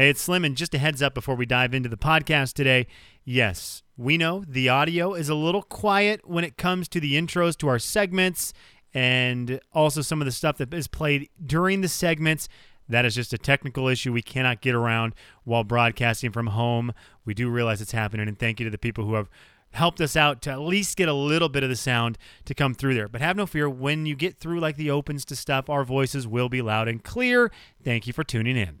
Hey, it's Slim, and just a heads up before we dive into the podcast today. Yes, we know the audio is a little quiet when it comes to the intros to our segments and also some of the stuff that is played during the segments. That is just a technical issue we cannot get around while broadcasting from home. We do realize it's happening, and thank you to the people who have helped us out to at least get a little bit of the sound to come through there. But have no fear, when you get through like the opens to stuff, our voices will be loud and clear. Thank you for tuning in.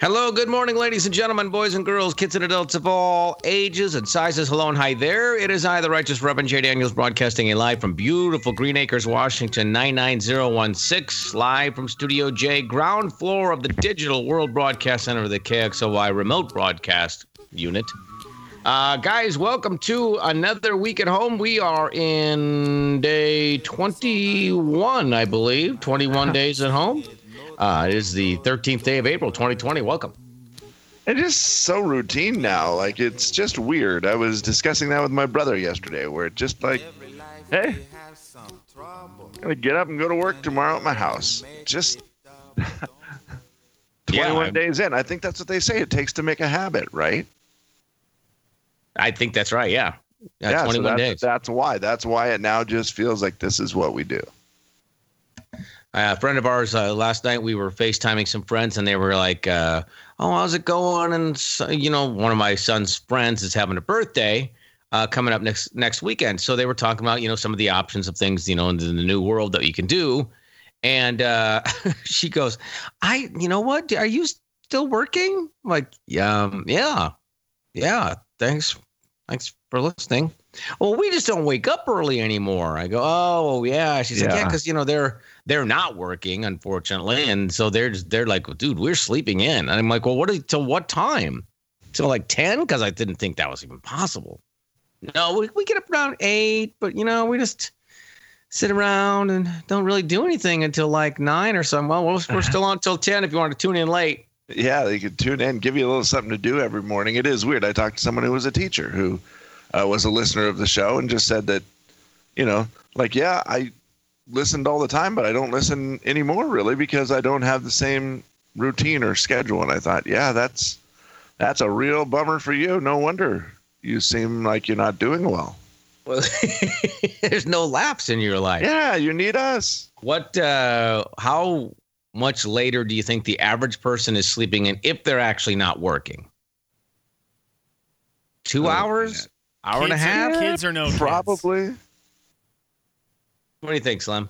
Hello, good morning, ladies and gentlemen, boys and girls, kids and adults of all ages and sizes. Hello and hi there. It is I, the Righteous Reverend J. Daniels, broadcasting a live from beautiful Green Acres, Washington, 99016, live from Studio J, ground floor of the Digital World Broadcast Center of the KXLY Remote Broadcast Unit. Uh, guys, welcome to another week at home. We are in day 21, I believe, 21 days at home. Uh, it is the 13th day of April, 2020. Welcome. It is so routine now. Like it's just weird. I was discussing that with my brother yesterday, where it just like, hey, I'm gonna get up and go to work tomorrow at my house. Just 21 I'm- days in. I think that's what they say it takes to make a habit, right? I think that's right. Yeah. Yeah, so 21 that's, days. That's why. That's why it now just feels like this is what we do. A friend of ours uh, last night we were FaceTiming some friends and they were like, uh, "Oh, how's it going?" And so, you know, one of my son's friends is having a birthday uh, coming up next next weekend, so they were talking about you know some of the options of things you know in the, new world that you can do. And uh, she goes, "I, you know what? Are you still working?" I'm like, yeah, um, yeah, yeah. Thanks, thanks for listening. Well, we just don't wake up early anymore. I go, oh yeah. She's like, yeah, Yeah. because you know they're they're not working, unfortunately, and so they're they're like, dude, we're sleeping in. And I'm like, well, what? Till what time? Till like ten? Because I didn't think that was even possible. No, we, we get up around eight, but you know, we just sit around and don't really do anything until like nine or something. Well, we're, we're still on till ten if you want to tune in late. Yeah, they could tune in, give you a little something to do every morning. It is weird. I talked to someone who was a teacher who uh, was a listener of the show and just said that, you know, like, yeah, I listened all the time, but I don't listen anymore really because I don't have the same routine or schedule. And I thought, yeah, that's that's a real bummer for you. No wonder you seem like you're not doing well. Well, there's no lapse in your life. Yeah, you need us. What? Uh, how much later do you think the average person is sleeping in if they're actually not working? Two Oh, hours, hour and a Kids are- half. Kids are no kids? What do you think, Slim?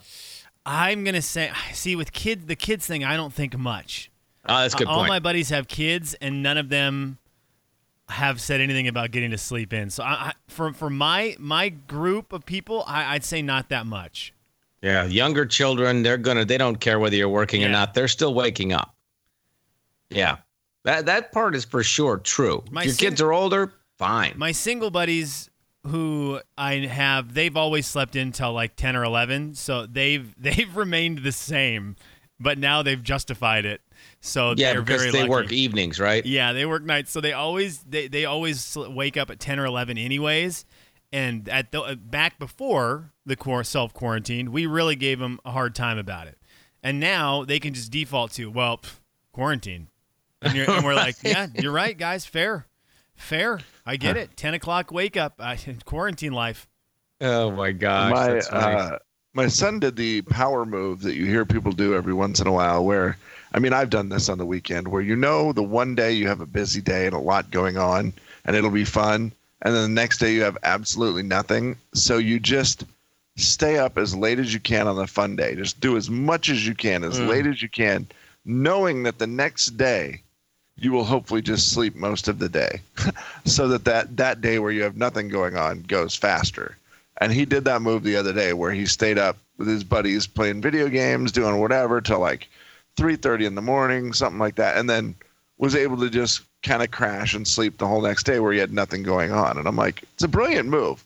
I'm gonna say, see, with kids, the kids thing, I don't think much. Oh, that's a good uh, All point. my buddies have kids, and none of them have said anything about getting to sleep in. So, I, I, for for my my group of people, I, I'd say not that much. yeah, younger children, they're gonna, they don't care whether you're working or not. They're still waking up. Yeah, that that part is for sure true. My If your sing- kids are older, fine. My single buddies who I have, they've always slept in till like ten or eleven, so they've they've remained the same, but now they've justified it. So yeah, because they lucky. work evenings, right? Yeah, they work nights, so they always they, they always wake up at ten or eleven anyways. And at the uh, back before the core self quarantine, we really gave them a hard time about it. And now they can just default to well, pff, quarantine, and, you're, and we're like, yeah, you're right, guys, fair, fair. I get it. Ten o'clock wake up, uh, quarantine life. Oh my gosh, my that's uh, my son did the power move that you hear people do every once in a while where i mean i've done this on the weekend where you know the one day you have a busy day and a lot going on and it'll be fun and then the next day you have absolutely nothing so you just stay up as late as you can on the fun day just do as much as you can as Mm. late as you can knowing that the next day you will hopefully just sleep most of the day so that, that that day where you have nothing going on goes faster. And he did that move the other day where he stayed up with his buddies playing video games, doing whatever till like 3:30 in the morning, something like that, and then was able to just kind of crash and sleep the whole next day where he had nothing going on. And I'm like, it's a brilliant move.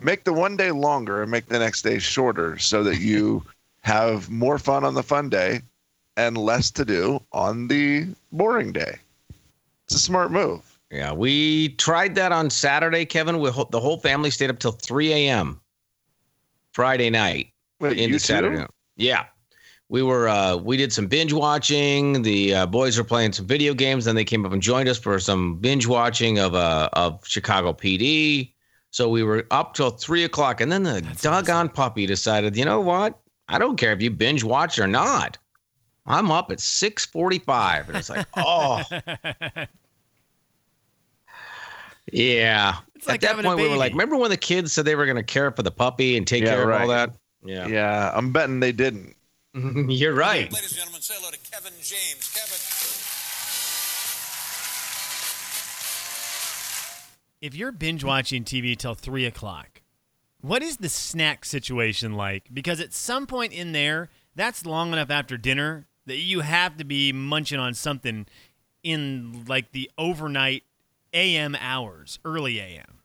Make the one day longer and make the next day shorter so that you have more fun on the fun day and less to do on the boring day. It's a smart move. Yeah, we tried that on Saturday, Kevin. We, the whole family stayed up till 3 a.m. Friday night Wait, into you Saturday. too? night. Yeah, we were. Uh, we did some binge watching. The uh, boys were playing some video games. Then they came up and joined us for some binge watching of uh, of Chicago PD. So we were up till three o'clock, and then the doggone puppy decided, you know what? I don't care if you binge watch or not. I'm up at six forty-five, and it's like, oh. Yeah. It's like At that point, we were like, remember when the kids said they were going to care for the puppy and take Yeah, care of all that? Yeah. Yeah, I'm betting they didn't. You're right. Ladies and gentlemen, say hello to Kevin James. Kevin. if you're binge watching TV till three o'clock, what is the snack situation like? Because at some point in there, that's long enough after dinner that you have to be munching on something in like the overnight AM hours, early AM.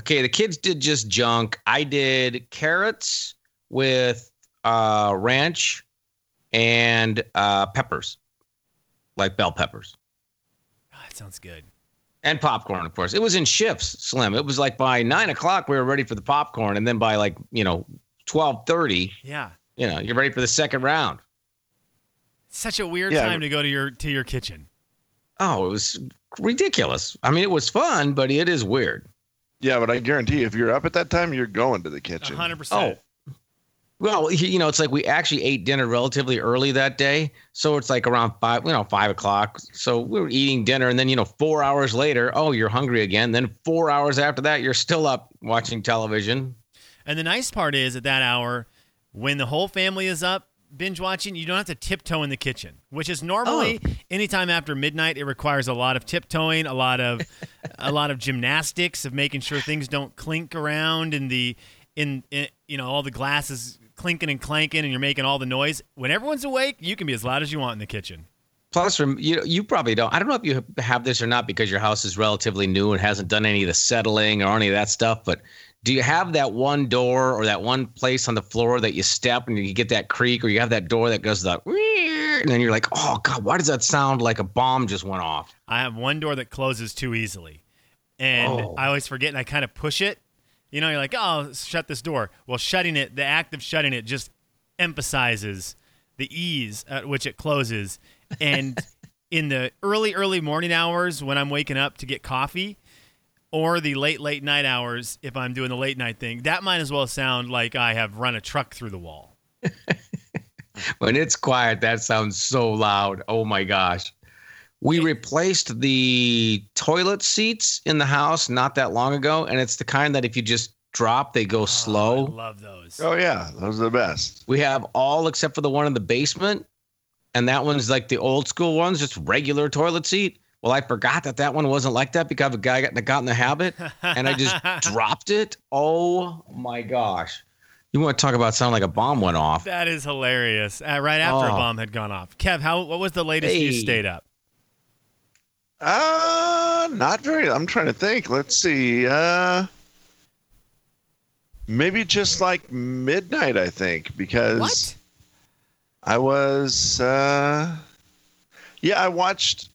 Okay, the kids did just junk. I did carrots with uh, ranch and uh, peppers, like bell peppers. Oh, that sounds good. And popcorn, of course. It was in shifts, Slim. It was like by nine o'clock we were ready for the popcorn, and then by like you know twelve thirty, Yeah. you know, you're ready for the second round. Such a weird Yeah. time to go to your to your kitchen. Oh, it was ridiculous. I mean, it was fun, but it is weird. Yeah, but I guarantee you, if you're up at that time, you're going to the kitchen. hundred percent. Oh. Well, you know, it's like we actually ate dinner relatively early that day, so it's like around five, you know, five o'clock. So we were eating dinner, and then you know, four hours later, oh, you're hungry again. Then four hours after that, you're still up watching television. And the nice part is at that hour, when the whole family is up binge watching, you don't have to tiptoe in the kitchen, which is normally oh. anytime after midnight. It requires a lot of tiptoeing, a lot of a lot of gymnastics of making sure things don't clink around in the in, in you know all the glasses clinking and clanking, and you're making all the noise. When everyone's awake, you can be as loud as you want in the kitchen. Plus, rem- you you probably don't. I don't know if you have this or not because your house is relatively new and hasn't done any of the settling or any of that stuff. But do you have that one door or that one place on the floor that you step and you get that creak, or you have that door that goes that, and then you're like, oh god, why does that sound like a bomb just went off? I have one door that closes too easily. And Oh. I always forget and I kind of push it. You know, you're like, oh, shut this door. Well, shutting it, the act of shutting it just emphasizes the ease at which it closes. And in the early, early morning hours when I'm waking up to get coffee, or the late, late night hours if I'm doing the late night thing, that might as well sound like I have run a truck through the wall. When it's quiet, that sounds so loud. Oh my gosh. We replaced the toilet seats in the house not that long ago, and it's the kind that if you just drop, they go oh, I slow. love those. Oh yeah, those are the best. We have all except for the one in the basement, and that one's like the old school ones, just regular toilet seat. Well, I forgot that that one wasn't like that because a guy got, got in the habit, and I just dropped it. Oh my gosh! You want to talk about sound like a bomb went off? That is hilarious. Uh, right after a Oh. bomb had gone off. Kev, how what was the latest you stayed up? Uh, not very. I'm trying to think. Let's see. Uh, maybe just like midnight. I think because What? I was. Uh, yeah, I watched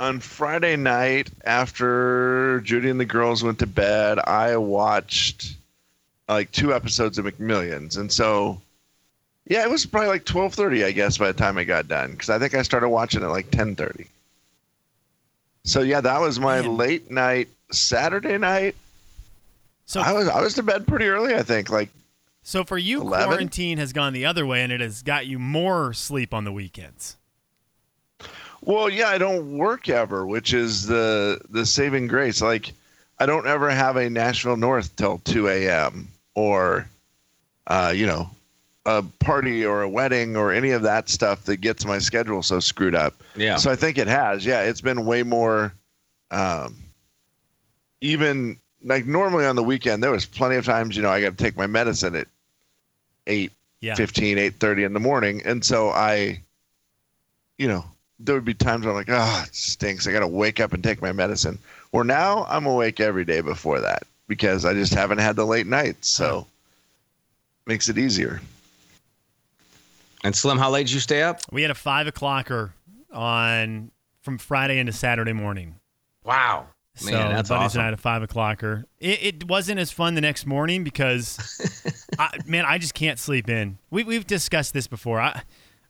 on Friday night after Judy and the girls went to bed. I watched like two episodes of McMillions, and so yeah, it was probably like 12:30, I guess, by the time I got done because I think I started watching at like 10:30. So yeah, that was my Man. late night Saturday night. So I was I was to bed pretty early, I think, like so for you 11? quarantine has gone the other way and it has got you more sleep on the weekends. Well, yeah, I don't work ever, which is the the saving grace. Like, I don't ever have a Nashville North till two a.m. or, uh, you know, a party or a wedding or any of that stuff that gets my schedule so screwed up. Yeah. So I think it has. Yeah, it's been way more. Um, even like normally on the weekend, there was plenty of times you know I got to take my medicine at eight Yeah. 15, 8.30 in the morning. And so I, you know, there would be times where I'm like, oh, it stinks. I got to wake up and take my medicine. Or now I'm awake every day before that because I just haven't had the late nights. So makes it easier. And Slim, how late did you stay up? We had a five o'clocker on from Friday into Saturday morning. Wow. so Man, that's buddies awesome. and I had a five o'clocker. It, it wasn't as fun the next morning because, I, man, I just can't sleep in. We, we've discussed this before. I,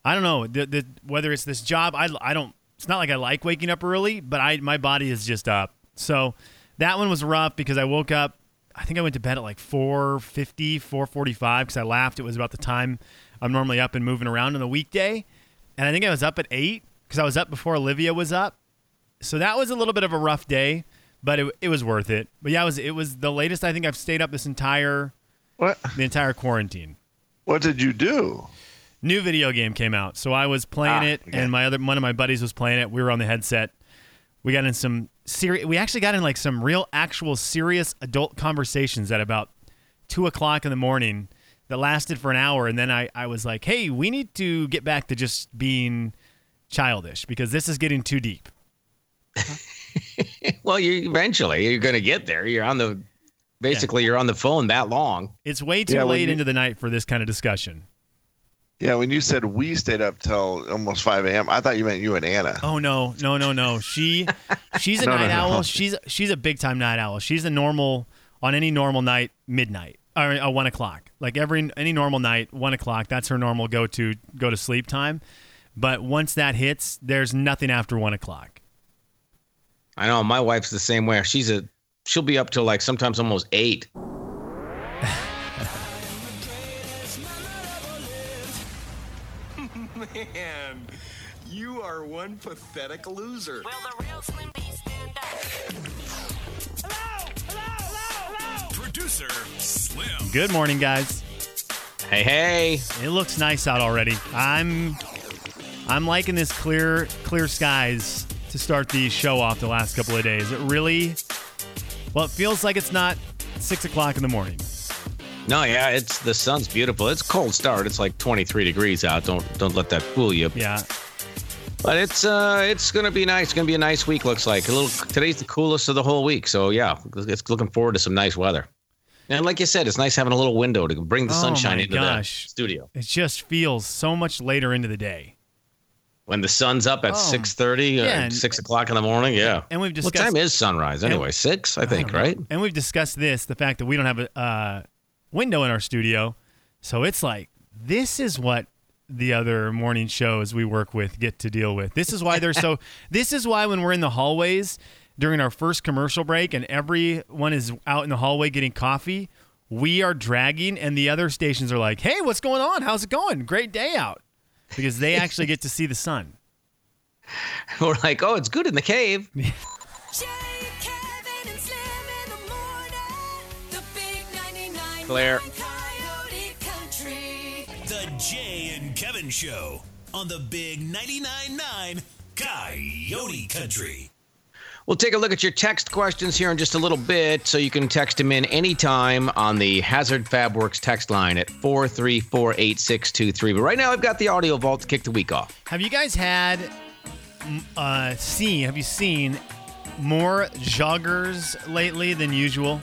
I don't know the, the whether it's this job. I, I don't. It's not like I like waking up early, but I my body is just up. So that one was rough because I woke up. I think I went to bed at like 4:50, 4:45 because I laughed. It was about the time I'm normally up and moving around on a weekday, and I think I was up at eight because I was up before Olivia was up. So that was a little bit of a rough day, but it, it was worth it. But yeah, it was it was the latest I think I've stayed up this entire What? the entire quarantine. What did you do? New video game came out, so I was playing Ah, it, okay. and my other one of my buddies was playing it. We were on the headset. We got in some serious. We actually got in like some real, actual, serious adult conversations at about two o'clock in the morning that lasted for an hour, and then I I was like, hey, we need to get back to just being childish because this is getting too deep. Well, you eventually you're going to get there. You're on the basically you're on the phone that long. It's way too Yeah, late you- into the night for this kind of discussion. Yeah, when you said we stayed up till almost 5 a.m., I thought you meant you and Anna. Oh no, no, no, no. She she's a No, no, night no. owl. She's she's a big time night owl. She's a normal on any normal night, midnight or uh, one o'clock. Like every any normal night, one o'clock. That's her normal go to go to sleep time. But once that hits, there's nothing after one o'clock. I know my wife's the same way. She's a she'll be up till like sometimes almost eight. One pathetic loser. Producer Slim. Good morning, guys. Hey, hey. It looks nice out already. I'm I'm liking this clear clear skies to start the show off the last couple of days. It really well, it feels like it's not six o'clock in the morning. No, yeah, it's the sun's beautiful. It's a cold start. It's like 23 degrees out. Don't don't let that fool you. Yeah. But it's uh it's gonna be nice. It's gonna be a nice week. Looks like a little. Today's the coolest of the whole week. So yeah, it's looking forward to some nice weather. And like you said, it's nice having a little window to bring the Oh, sunshine into gosh. the studio. It just feels so much later into the day. When the sun's up at Oh. 6:30, Yeah, uh, six o'clock in the morning. Yeah. And we've discussed What time is sunrise anyway? Six, I think, don't right? And we've discussed this, the fact that we don't have a uh, window in our studio. So it's like this is what the other morning shows we work with get to deal with. This is why they're so this is why when we're in the hallways during our first commercial break and everyone is out in the hallway getting coffee, we are dragging and the other stations are like, "Hey, what's going on? How's it going? Great day out." Because they actually get to see the sun. We're like, oh, it's good in the cave. Claire. The Jay and Kevin Show on the Big 99.9 9 Coyote Country. We'll take a look at your text questions here in just a little bit, so you can text them in anytime on the Hazard Fabworks text line at 4348623. But right now, I've got the audio vault to kick the week off. Have you guys had uh seen have you seen more joggers lately than usual?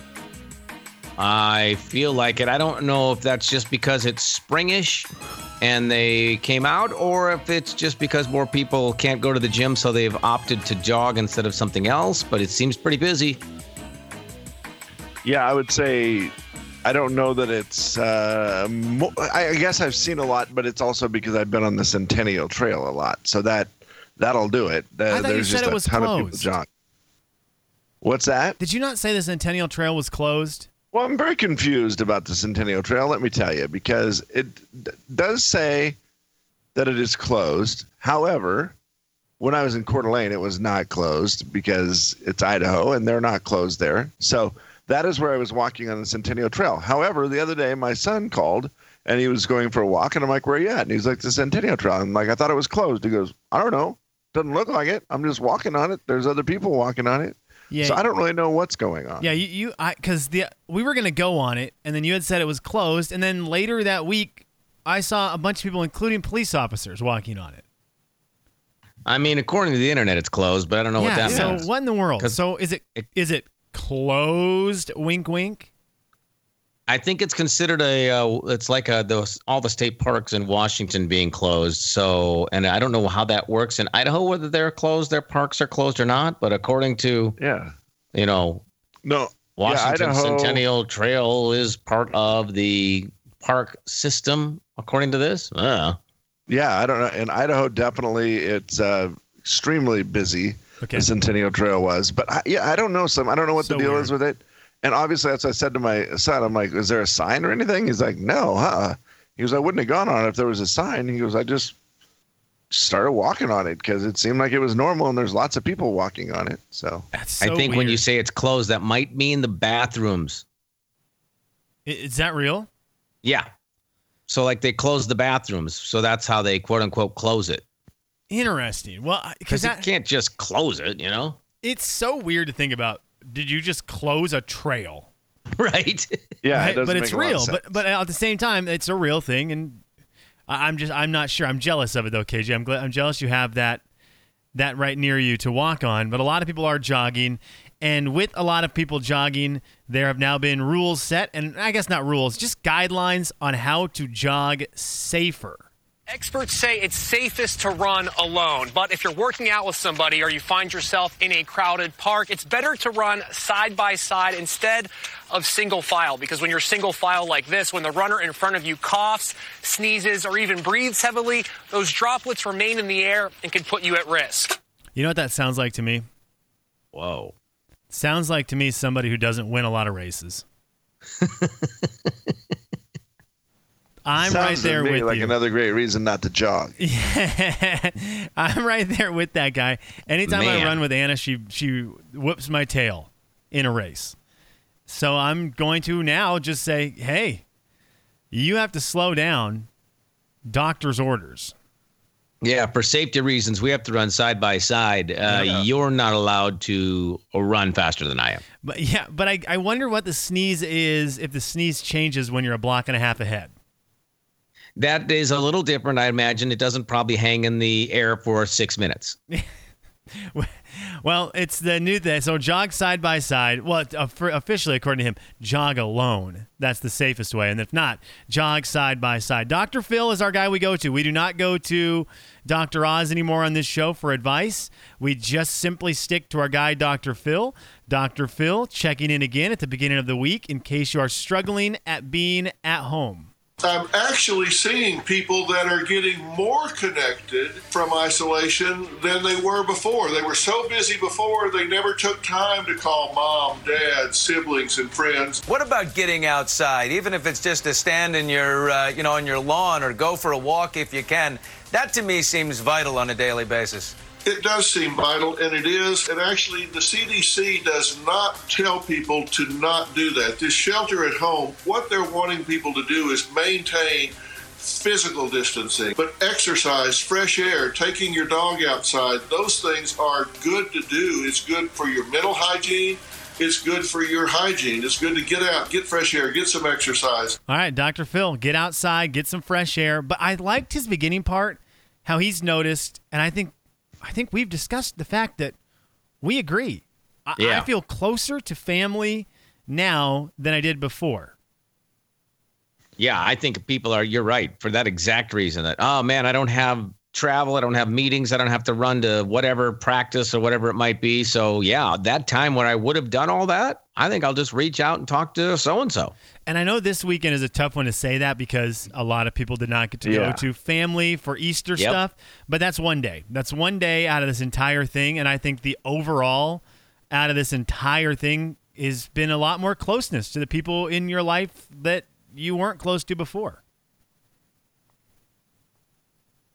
I feel like it. I don't know if that's just because it's springish and they came out, or if it's just because more people can't go to the gym, so they've opted to jog instead of something else. But it seems pretty busy. Yeah, I would say I don't know that it's. Uh, mo- I I guess I've seen a lot, but it's also because I've been on the Centennial Trail a lot, so that that'll do it. Uh, I thought you said just it a was ton of people closed. jog. What's that? Did you not say the Centennial Trail was closed? Well, I'm very confused about the Centennial Trail. Let me tell you, because it d- does say that it is closed. However, when I was in Coeur d'Alene, it was not closed because it's Idaho and they're not closed there. So that is where I was walking on the Centennial Trail. However, the other day my son called and he was going for a walk, and I'm like, "Where are you at?" And he's like, "The Centennial Trail." I'm like, "I thought it was closed." He goes, "I don't know. Doesn't look like it. I'm just walking on it. There's other people walking on it." Yeah. So I don't really know what's going on. Yeah, you, you I because the we were gonna go on it, and then you had said it was closed, and then later that week, I saw a bunch of people, including police officers, walking on it. I mean, according to the internet, it's closed, but I don't know what that So means. So what in the world? So is it is it closed? Wink, wink. I think it's considered a. Uh, it's like a, those all the state parks in Washington being closed. So, and I don't know how that works in Idaho, whether they're closed, their parks are closed or not. But according to Yeah. you know No. Washington Idaho- Centennial Trail is part of the park system, according to this. Uh, Yeah, I don't know. In Idaho, definitely, it's uh, extremely busy. Okay. The Centennial Trail was, but I, yeah, I don't know some. I don't know what So the deal weird. is with it. And obviously, that's what I said to my son. I'm like, "Is there a sign or anything?" He's like, "No, huh?" He goes, "I wouldn't have gone on it if there was a sign." He goes, "I just started walking on it because it seemed like it was normal, and there's lots of people walking on it." So That's so I think when you say it's closed, that might mean the bathrooms. Is that real? Yeah. So like they close the bathrooms, so that's how they quote unquote close it. Interesting. Well, because Because you can't just close it, you know? it's so weird to think about. Did you just close a trail? right. yeah, it but it's make a lot of real. But but at the same time, it's a real thing, and I- I'm just I'm not sure. I'm jealous of it though, KJ. I'm glad I'm jealous you have that that right near you to walk on. But a lot of people are jogging, and with a lot of people jogging, there have now been rules set, and I guess not rules, just guidelines on how to jog safer. Experts say it's safest to run alone, but if you're working out with somebody or you find yourself in a crowded park, it's better to run side by side instead of single file because when you're single file like this, when the runner in front of you coughs, sneezes, or even breathes heavily, those droplets remain in the air and can put you at risk. You know what that sounds like to me? Whoa. Sounds like to me somebody who doesn't win a lot of races. I'm right Sounds to there me with like you. another great reason not to jog. I'm right there with that guy. Anytime I run with Anna, she she whoops my tail in a race. So I'm going to now just say, "Hey, you have to slow down." Doctor's orders. Yeah, for safety reasons, we have to run side by side. Uh, You're not allowed to run faster than I am. But yeah, but I, I wonder what the sneeze is if the sneeze changes when you're a block and a half ahead. That is a little different, I imagine. It doesn't probably hang in the air for six minutes. Well, it's the new thing. So jog side by side. Well, uh, officially, according to him, jog alone. That's the safest way. And if not, jog side by side. Dr. Phil is our guy we go to. We do not go to Dr. Oz anymore on this show for advice. We just simply stick to our guy, Dr. Phil. Dr. Phil checking in again at the beginning of the week in case you are struggling at being at home. I'm actually seeing people that are getting more connected from isolation than they were before. They were so busy before, they never took time to call mom, dad, siblings, and friends. What about getting outside, even if it's just to stand in your, uh, you know, on your lawn or go for a walk if you can? That to me seems vital on a daily basis. It does seem vital, and it is. And actually, the CDC does not tell people to not do that. This shelter at home, what they're wanting people to do is maintain physical distancing, but exercise, fresh air, taking your dog outside, those things are good to do. It's good for your mental hygiene. It's good for your hygiene. It's good to get out, get fresh air, get some exercise. All right, Dr. Phil, get outside, get some fresh air. But I liked his beginning part, how he's noticed, and I think I think we've discussed the fact that we agree. I, I feel closer to family now than I did before. Yeah, I think people are, you're right, for that exact reason that, oh man, I don't have travel, I don't have meetings, I don't have to run to whatever practice or whatever it might be. So, yeah, that time where I would have done all that, I think I'll just reach out and talk to so and so. And I know this weekend is a tough one to say that because a lot of people did not get to Yeah. go to family for Easter Yep. stuff. But that's one day. That's one day out of this entire thing. And I think the overall out of this entire thing has been a lot more closeness to the people in your life that you weren't close to before.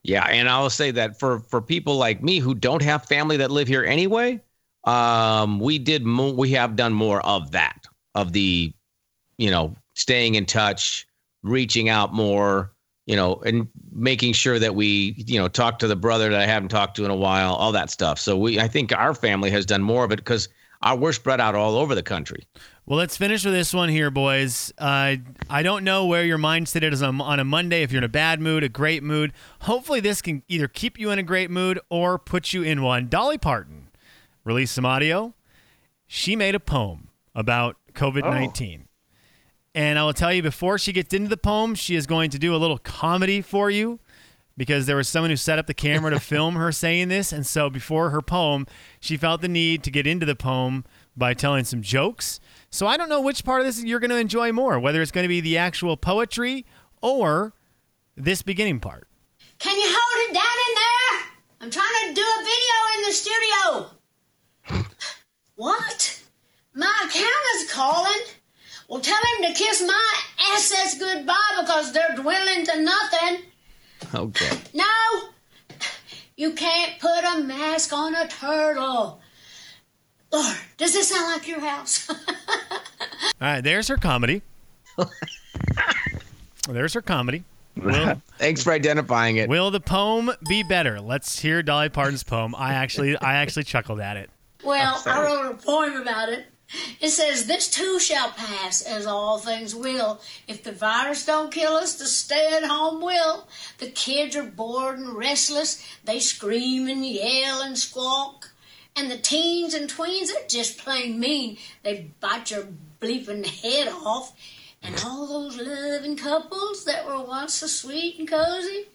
Yeah, and I'll say that for for people like me who don't have family that live here anyway, um, we did mo- we have done more of that of the, you know, staying in touch, reaching out more, you know, and making sure that we, you know, talk to the brother that I haven't talked to in a while, all that stuff. So we, I think our family has done more of it because we're spread out all over the country. Well, let's finish with this one here, boys. Uh, I don't know where your mindset is on, on a Monday, if you're in a bad mood, a great mood. Hopefully, this can either keep you in a great mood or put you in one. Dolly Parton released some audio. She made a poem about COVID 19. And I will tell you before she gets into the poem, she is going to do a little comedy for you because there was someone who set up the camera to film her saying this. And so before her poem, she felt the need to get into the poem by telling some jokes. So I don't know which part of this you're going to enjoy more, whether it's going to be the actual poetry or this beginning part. Can you hold it down in there? I'm trying to do a video in the studio. what? My accountant's calling. Well, tell him to kiss my assets goodbye because they're dwindling to nothing. Okay. No, you can't put a mask on a turtle. Lord, does this sound like your house? All right, there's her comedy. there's her comedy. Will, Thanks for identifying it. will the poem be better? Let's hear Dolly Parton's poem. I actually, I actually chuckled at it. well, I wrote a poem about it. It says, This too shall pass, as all things will. If the virus don't kill us, the stay at home will. The kids are bored and restless. They scream and yell and squawk. And the teens and tweens are just plain mean. They bite your bleeping head off. And all those loving couples that were once so sweet and cozy,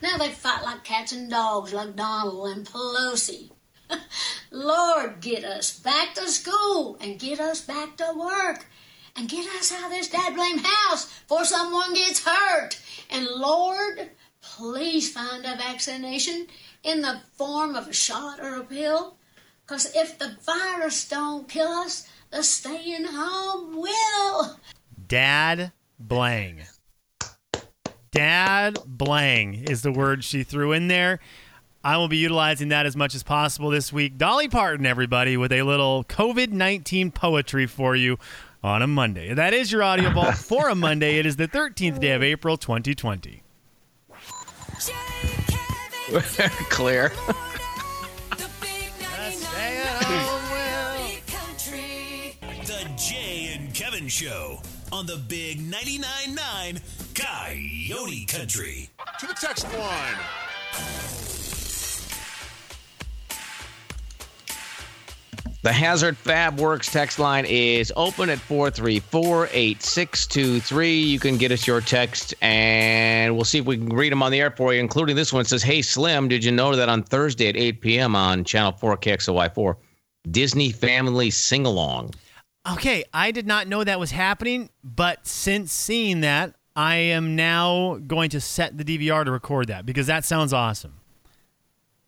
now they fight like cats and dogs, like Donald and Pelosi. Lord, get us back to school and get us back to work and get us out of this dad blame house before someone gets hurt. And Lord, please find a vaccination in the form of a shot or a pill. Because if the virus don't kill us, the staying home will. Dad blang. Dad blang is the word she threw in there. I will be utilizing that as much as possible this week. Dolly Parton, everybody, with a little COVID 19 poetry for you on a Monday. That is your audio vault for a Monday. It is the 13th day of April, 2020. Clear. The Jay and Kevin Show on the Big 99.9 9 Coyote Country. To the text line. The Hazard Fab Works text line is open at 434 8623. You can get us your text and we'll see if we can read them on the air for you, including this one. It says, Hey, Slim, did you know that on Thursday at 8 p.m. on Channel 4 KXLY4, Disney Family Sing Along? Okay, I did not know that was happening, but since seeing that, I am now going to set the DVR to record that because that sounds awesome.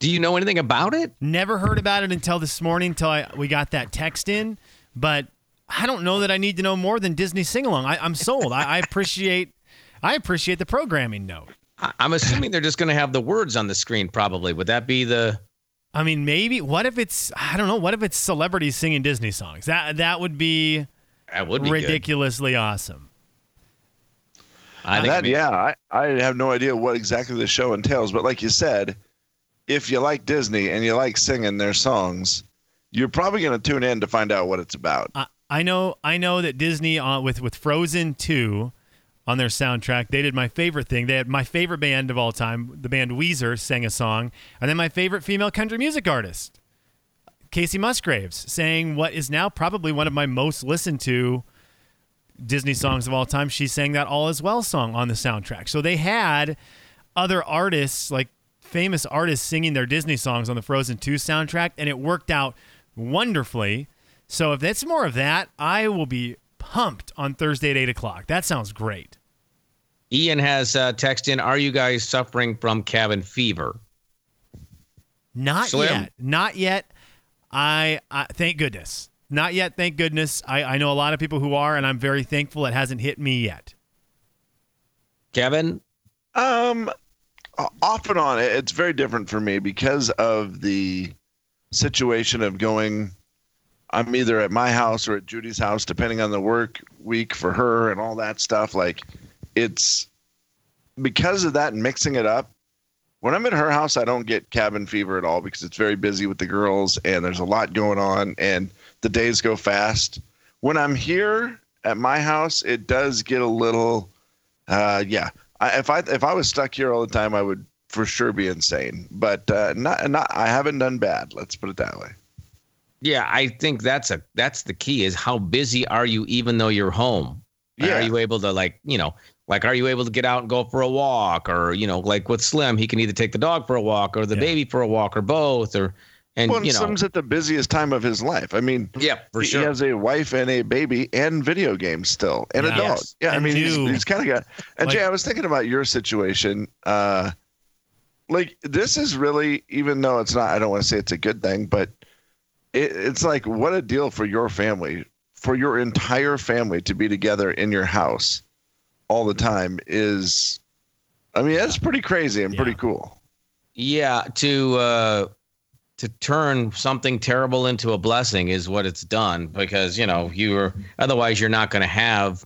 Do you know anything about it? Never heard about it until this morning, until I, we got that text in. But I don't know that I need to know more than Disney sing along. I'm sold. I, I appreciate, I appreciate the programming note. I- I'm assuming they're just going to have the words on the screen, probably. Would that be the. I mean, maybe. What if it's? I don't know. What if it's celebrities singing Disney songs? That that would be That would be good. ridiculously awesome. I think that, it'd yeah, I, I have no idea what exactly the show entails, but like you said, if you like Disney and you like singing their songs, you're probably going to tune in to find out what it's about. I, I know. I know that Disney uh, with with Frozen two on their soundtrack, they did my favorite thing. They had my favorite band of all time, the band Weezer, sang a song, and then my favorite female country music artist, Kacey Musgraves, sang what is now probably one of my most listened to Disney songs of all time. She sang that All Is Well song on the soundtrack. So they had other artists, like famous artists, singing their Disney songs on the Frozen 2 soundtrack, and it worked out wonderfully. So if that's more of that, I will be pumped on Thursday at 8 o'clock. That sounds great. Ian has uh, text in Are you guys suffering from cabin fever? Not Slim? yet. Not yet. I, I thank goodness. Not yet. Thank goodness. I, I know a lot of people who are, and I'm very thankful it hasn't hit me yet. Kevin? Um, o- off and on, it's very different for me because of the situation of going I'm either at my house or at Judy's house, depending on the work week for her and all that stuff. Like it's because of that mixing it up. When I'm at her house, I don't get cabin fever at all because it's very busy with the girls and there's a lot going on and the days go fast. When I'm here at my house, it does get a little, uh, yeah. I, if I if I was stuck here all the time, I would for sure be insane. But uh, not not I haven't done bad. Let's put it that way. Yeah, I think that's a that's the key is how busy are you even though you're home? Yeah. Are you able to like, you know, like are you able to get out and go for a walk or, you know, like with Slim, he can either take the dog for a walk or the Yeah. baby for a walk or both or and well, and you know, Slim's at the busiest time of his life. I mean, yeah, for he, sure. he has a wife and a baby and video games still and a dog. Yes. Yeah, I And mean, he's, he's kind of got. And Like- Jay, I was thinking about your situation. Uh, like this is really, even though it's not, I don't want to say it's a good thing, but it, it's like what a deal for your family, for your entire family to be together in your house all the time is. I mean, that's pretty crazy and pretty cool. Yeah, to uh to turn something terrible into a blessing is what it's done because, you know, you're otherwise you're not going to have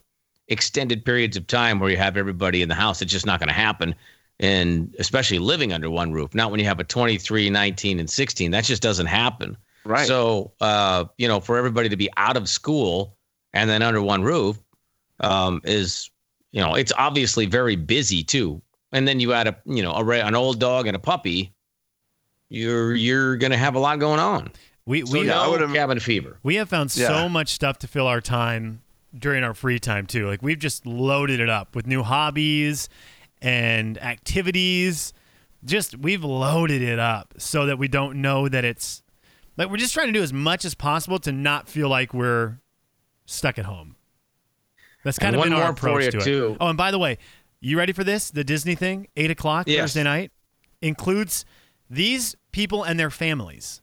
extended periods of time where you have everybody in the house. It's just not going to happen. And especially living under one roof, not when you have a 23, 19, and 16. That just doesn't happen. Right. So, uh, you know, for everybody to be out of school and then under one roof um, is, you know, it's obviously very busy too. And then you add a, you know, a, an old dog and a puppy, you're you're gonna have a lot going on. We So we no I would've- cabin fever. we have found Yeah. so much stuff to fill our time during our free time too. Like we've just loaded it up with new hobbies and activities. Just we've loaded it up so that we don't know that it's like we're just trying to do as much as possible to not feel like we're stuck at home. That's kind And of been one our more for approach to it. too. Oh, and by the way, you ready for this? The Disney thing, eight o'clock Yes. Thursday night, includes these people and their families: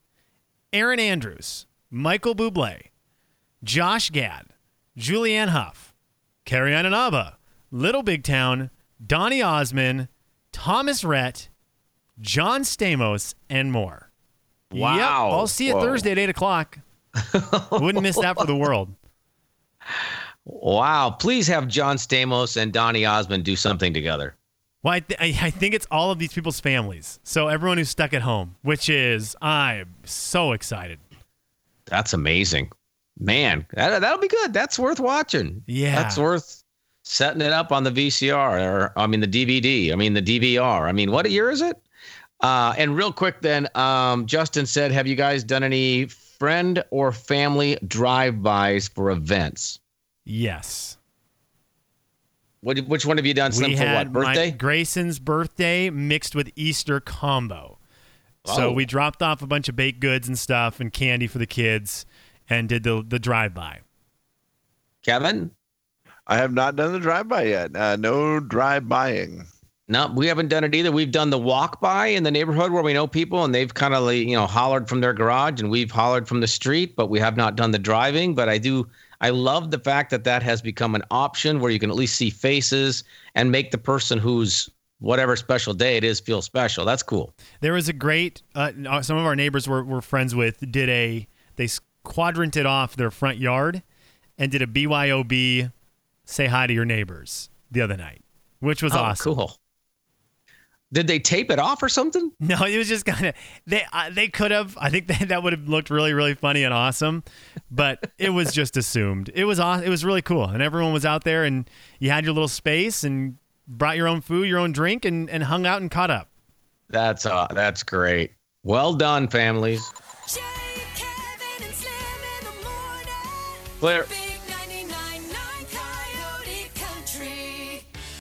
Erin Andrews, Michael Bublé, Josh Gad, Julianne Hough, Carrie Ann Inaba, Little Big Town, Donny Osmond, Thomas Rhett, John Stamos, and more. Yep, Wow. I'll see you Whoa. Thursday at eight o'clock. Wouldn't miss that for the world. Wow. Please have John Stamos and Donny Osmond do something together. Well, I, th- I I think it's all of these people's families. So everyone who's stuck at home, which is I'm so excited. That's amazing. Man, that, that'll be good. That's worth watching. Yeah. That's worth setting it up on the VCR or, I mean, the DVD. I mean, the DVR. I mean, what year is it? Uh, and real quick, then, um, Justin said, Have you guys done any friend or family drive-bys for events? Yes. What, which one have you done? Slim, we for had what? Birthday? My Grayson's birthday mixed with Easter combo. So Oh. we dropped off a bunch of baked goods and stuff and candy for the kids and did the the drive by. Kevin? I have not done the drive by yet. Uh, no drive buying. No, we haven't done it either. We've done the walk by in the neighborhood where we know people and they've kind of you know, hollered from their garage and we've hollered from the street, but we have not done the driving. But I do, I love the fact that that has become an option where you can at least see faces and make the person who's whatever special day it is feel special. That's cool. There was a great uh, uh, some of our neighbors we're, we're friends with did a they quadranted off their front yard and did a BYOB say hi to your neighbors the other night, which was Oh, awesome. Cool. Did they tape it off or something? No, it was just kind of they uh, they could have. I think that that would have looked really really funny and awesome, but it was just assumed. It was aw- it was really cool, and everyone was out there, and you had your little space, and brought your own food, your own drink, and and hung out and caught up. That's uh, that's great. Well done, families. Claire,